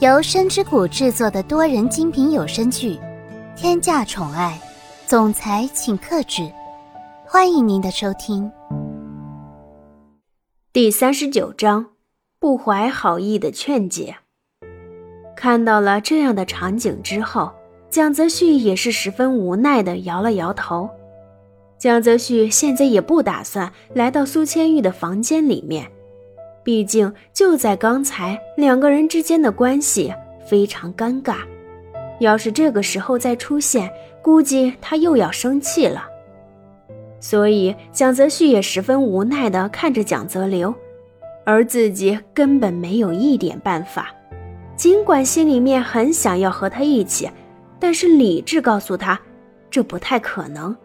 由深之谷制作的多人精品有声剧《天价宠爱总裁请克制》，欢迎您的收听。第三十九章，不怀好意的劝解。看到了这样的场景之后，蒋泽旭也是十分无奈的摇了摇头。蒋泽旭现在也不打算来到苏千玉的房间里面。毕竟就在刚才，两个人之间的关系非常尴尬。要是这个时候再出现，估计他又要生气了。所以蒋泽旭也十分无奈地看着蒋泽流，而自己根本没有一点办法。尽管心里面很想要和他一起，但是理智告诉他，这不太可能。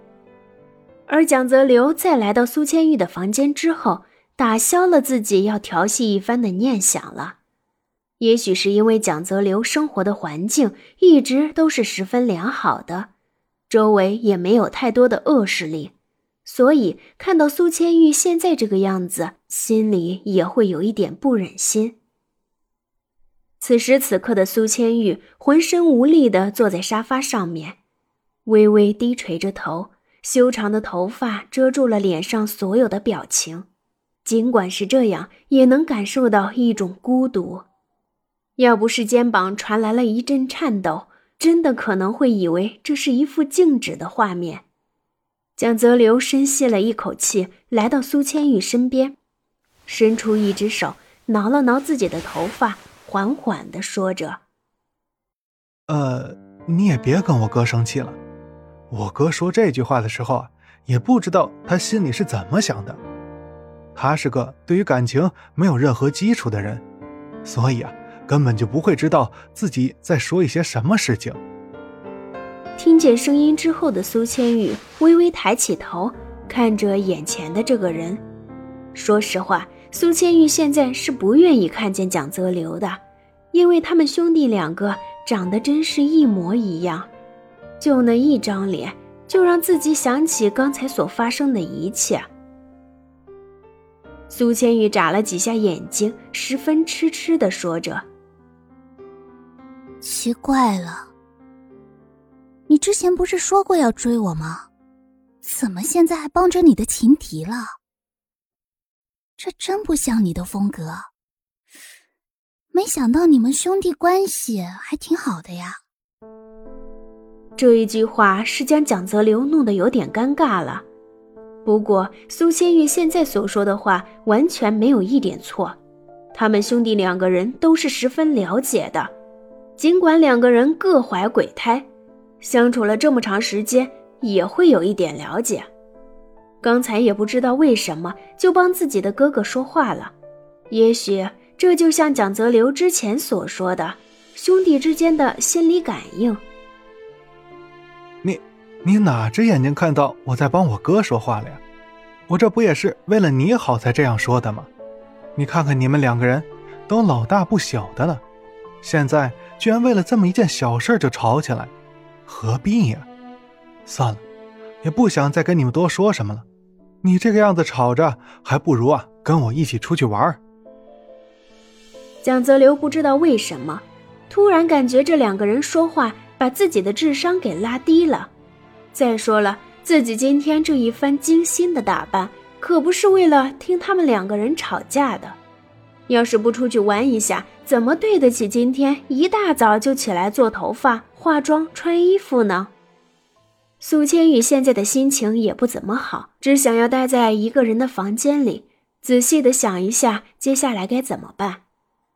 而蒋泽流在来到苏千玉的房间之后。打消了自己要调戏一番的念想了。也许是因为蒋泽流生活的环境一直都是十分良好的，周围也没有太多的恶势力，所以看到苏千玉现在这个样子，心里也会有一点不忍心。此时此刻的苏千玉浑身无力的坐在沙发上面，微微低垂着头，修长的头发遮住了脸上所有的表情。尽管是这样，也能感受到一种孤独。要不是肩膀传来了一阵颤抖，真的可能会以为这是一幅静止的画面。蒋泽流深吸了一口气，来到苏千玉身边，伸出一只手挠了挠自己的头发，缓缓地说着：“呃，你也别跟我哥生气了。我哥说这句话的时候啊，也不知道他心里是怎么想的。”他是个对于感情没有任何基础的人，所以啊，根本就不会知道自己在说一些什么事情。听见声音之后的苏千玉微微抬起头，看着眼前的这个人。说实话，苏千玉现在是不愿意看见蒋泽流的，因为他们兄弟两个长得真是一模一样，就那一张脸，就让自己想起刚才所发生的一切。苏千玉眨了几下眼睛，十分痴痴的说着：“奇怪了，你之前不是说过要追我吗？怎么现在还帮着你的情敌了？这真不像你的风格。没想到你们兄弟关系还挺好的呀。”这一句话是将蒋泽流弄得有点尴尬了。不过，苏千玉现在所说的话完全没有一点错，他们兄弟两个人都是十分了解的。尽管两个人各怀鬼胎，相处了这么长时间，也会有一点了解。刚才也不知道为什么就帮自己的哥哥说话了，也许这就像蒋泽流之前所说的，兄弟之间的心理感应。你。哪只眼睛看到我在帮我哥说话了呀？我这不也是为了你好才这样说的吗？你看看你们两个人，都老大不小的了，现在居然为了这么一件小事就吵起来，何必呀？算了，也不想再跟你们多说什么了。你这个样子吵着，还不如啊跟我一起出去玩。蒋泽流不知道为什么，突然感觉这两个人说话把自己的智商给拉低了。再说了，自己今天这一番精心的打扮，可不是为了听他们两个人吵架的。要是不出去玩一下，怎么对得起今天一大早就起来做头发、化妆、穿衣服呢？苏千羽现在的心情也不怎么好，只想要待在一个人的房间里，仔细的想一下接下来该怎么办。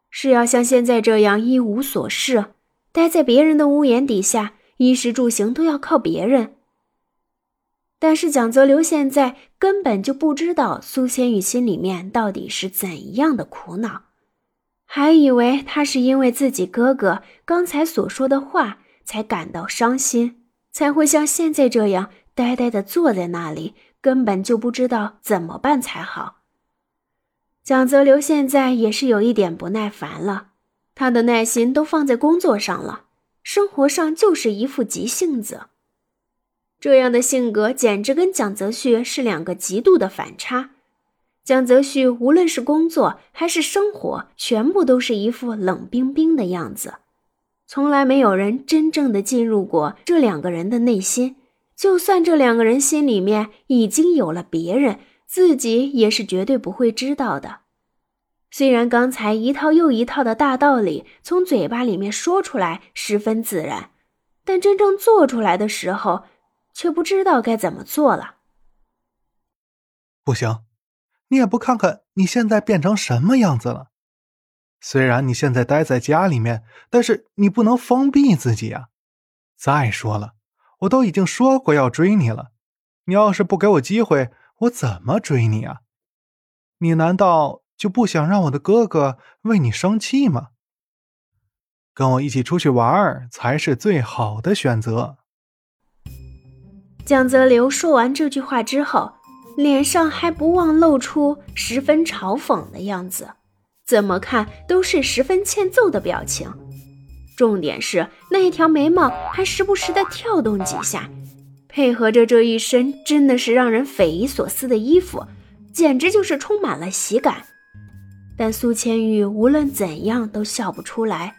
是要像现在这样一无所事，待在别人的屋檐底下，衣食住行都要靠别人。但是蒋泽流现在根本就不知道苏千玉心里面到底是怎样的苦恼，还以为他是因为自己哥哥刚才所说的话才感到伤心，才会像现在这样呆呆的坐在那里，根本就不知道怎么办才好。蒋泽流现在也是有一点不耐烦了，他的耐心都放在工作上了，生活上就是一副急性子。这样的性格简直跟蒋泽旭是两个极度的反差。蒋泽旭无论是工作还是生活，全部都是一副冷冰冰的样子，从来没有人真正的进入过这两个人的内心。就算这两个人心里面已经有了别人，自己也是绝对不会知道的。虽然刚才一套又一套的大道理从嘴巴里面说出来十分自然，但真正做出来的时候，却不知道该怎么做了。不行。你也不看看你现在变成什么样子了。虽然你现在待在家里面，但是你不能封闭自己呀。再说了，我都已经说过要追你了，你要是不给我机会，我怎么追你啊？你难道就不想让我的哥哥为你生气吗？跟我一起出去玩才是最好的选择。蒋泽流说完这句话之后。脸上还不忘露出十分嘲讽的样子，怎么看都是十分欠揍的表情。重点是那一条眉毛还时不时的跳动几下，配合着这一身真的是让人匪夷所思的衣服，简直就是充满了喜感。但苏千玉无论怎样都笑不出来，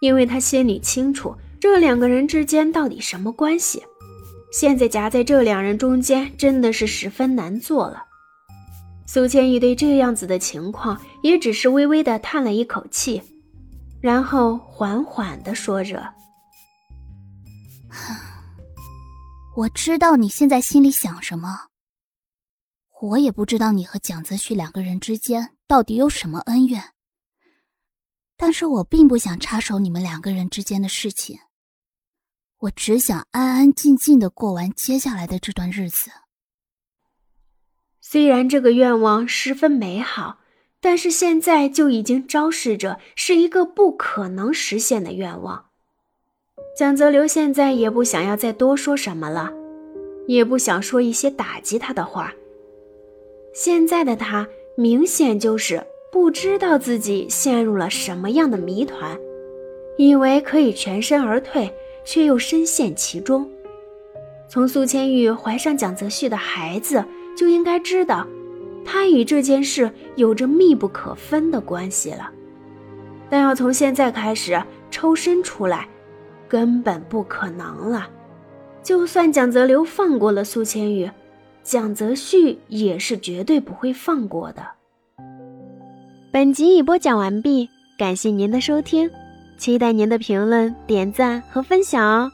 因为他心里清楚这两个人之间到底什么关系。现在夹在这两人中间，真的是十分难做了。苏千玉对这样子的情况，也只是微微的叹了一口气，然后缓缓的说着：“ 我知道你现在心里想什么。我也不知道你和蒋泽旭两个人之间到底有什么恩怨，但是我并不想插手你们两个人之间的事情。”我只想安安静静的过完接下来的这段日子。虽然这个愿望十分美好，但是现在就已经昭示着是一个不可能实现的愿望。蒋泽流现在也不想要再多说什么了，也不想说一些打击他的话。现在的他明显就是不知道自己陷入了什么样的谜团，以为可以全身而退。却又深陷其中。从苏千玉怀上蒋泽旭的孩子，就应该知道，他与这件事有着密不可分的关系了。但要从现在开始抽身出来，根本不可能了。就算蒋泽流放过了苏千玉，蒋泽旭也是绝对不会放过的。本集已播讲完毕，感谢您的收听。期待您的评论、点赞和分享哦！